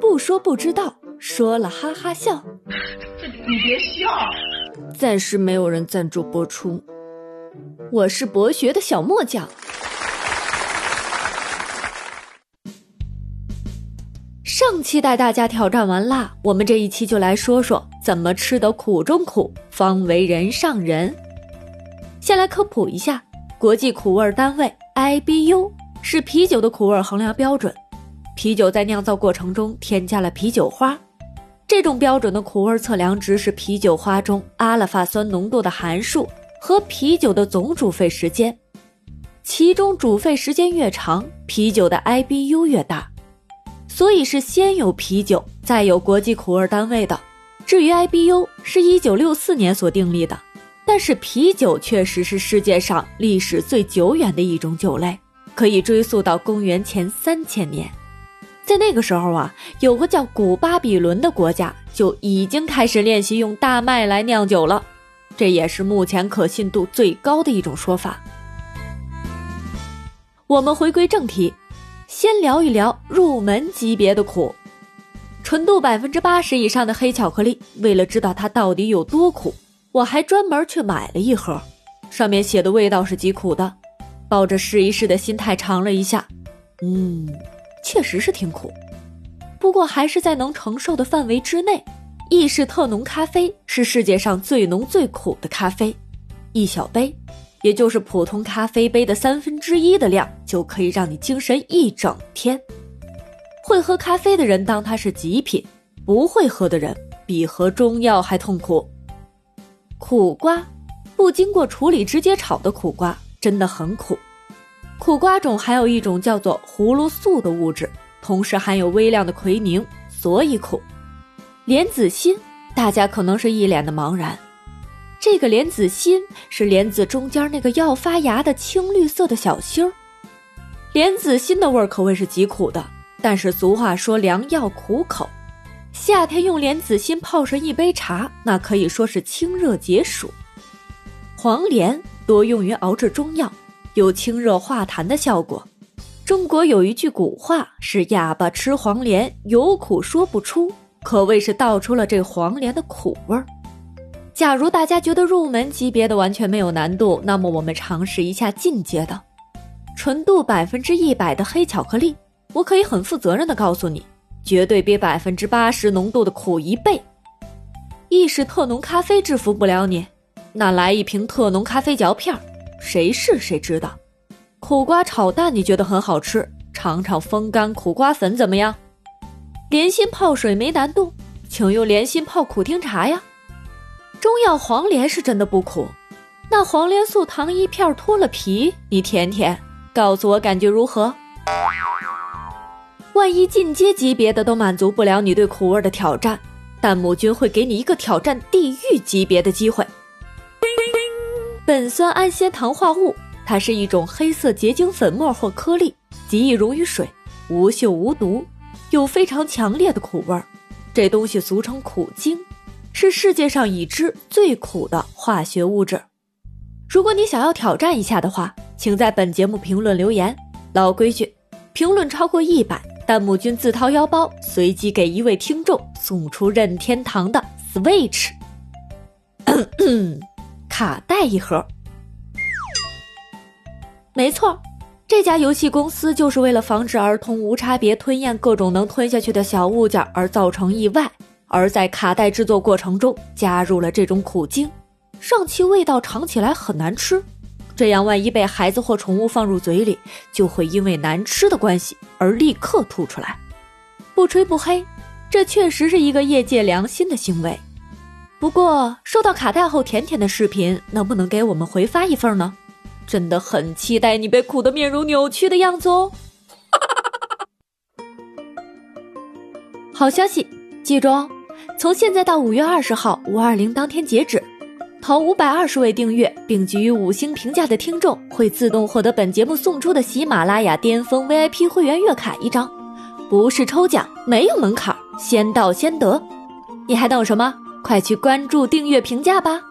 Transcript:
不说不知道，说了哈哈笑。你别笑。暂时没有人赞助播出。我是博学的小墨酱。上期带大家挑战完辣，我们这一期就来说说怎么吃得苦中苦，方为人上人。先来科普一下，国际苦味单位 IBU 是啤酒的苦味衡量标准。啤酒在酿造过程中添加了啤酒花，这种标准的苦味测量值是啤酒花中阿尔法酸浓度的函数和啤酒的总煮沸时间，其中煮沸时间越长，啤酒的 IBU 越大。所以是先有啤酒，再有国际苦味单位的。至于 IBU，是一九六四年所订立的。但是啤酒确实是世界上历史最久远的一种酒类，可以追溯到公元前三千年。在那个时候啊，有个叫古巴比伦的国家就已经开始练习用大麦来酿酒了，这也是目前可信度最高的一种说法。我们回归正题，先聊一聊入门级别的苦，纯度百分之八十以上的黑巧克力。为了知道它到底有多苦。我还专门去买了一盒，上面写的味道是极苦的，抱着试一试的心态尝了一下，嗯，确实是挺苦，不过还是在能承受的范围之内。意式特浓咖啡是世界上最浓最苦的咖啡，一小杯，也就是普通咖啡杯的三分之一的量，就可以让你精神一整天。会喝咖啡的人当它是极品，不会喝的人比喝中药还痛苦。苦瓜，不经过处理直接炒的苦瓜真的很苦。苦瓜中还有一种叫做葫芦素的物质，同时含有微量的奎宁，所以苦。莲子心，大家可能是一脸的茫然。这个莲子心是莲子中间那个要发芽的青绿色的小心儿。莲子心的味儿可谓是极苦的，但是俗话说良药苦口。夏天用莲子心泡上一杯茶，那可以说是清热解暑。黄连多用于熬制中药，有清热化痰的效果。中国有一句古话是“哑巴吃黄连，有苦说不出”，可谓是道出了这黄连的苦味儿。假如大家觉得入门级别的完全没有难度，那么我们尝试一下进阶的，纯度百分之一百的黑巧克力。我可以很负责任的告诉你。绝对比百分之八十浓度的苦一倍。意式特浓咖啡制服不了你，那来一瓶特浓咖啡嚼片儿，谁试谁知道。苦瓜炒蛋你觉得很好吃，尝尝风干苦瓜粉怎么样？莲心泡水没难度，请用莲心泡苦丁茶呀。中药黄连是真的不苦，那黄连素糖一片脱了皮，你舔舔，告诉我感觉如何？万一进阶级别的都满足不了你对苦味的挑战，弹幕君会给你一个挑战地狱级别的机会。苯酸氨酰糖化物，它是一种黑色结晶粉末或颗粒，极易溶于水，无嗅无毒，有非常强烈的苦味儿。这东西俗称苦精，是世界上已知最苦的化学物质。如果你想要挑战一下的话，请在本节目评论留言。老规矩，评论超过一百。弹幕君自掏腰包，随机给一位听众送出任天堂的 Switch 卡带一盒。没错，这家游戏公司就是为了防止儿童无差别吞咽各种能吞下去的小物件而造成意外，而在卡带制作过程中加入了这种苦精，上其味道尝起来很难吃。这样，万一被孩子或宠物放入嘴里，就会因为难吃的关系而立刻吐出来。不吹不黑，这确实是一个业界良心的行为。不过，收到卡带后甜甜的视频，能不能给我们回发一份呢？真的很期待你被苦得面容扭曲的样子哦！好消息，记住哦，从现在到五月二十号五二零当天截止。头五百二十位订阅并给予五星评价的听众，会自动获得本节目送出的喜马拉雅巅峰 VIP 会员月卡一张，不是抽奖，没有门槛，先到先得。你还等什么？快去关注、订阅、评价吧！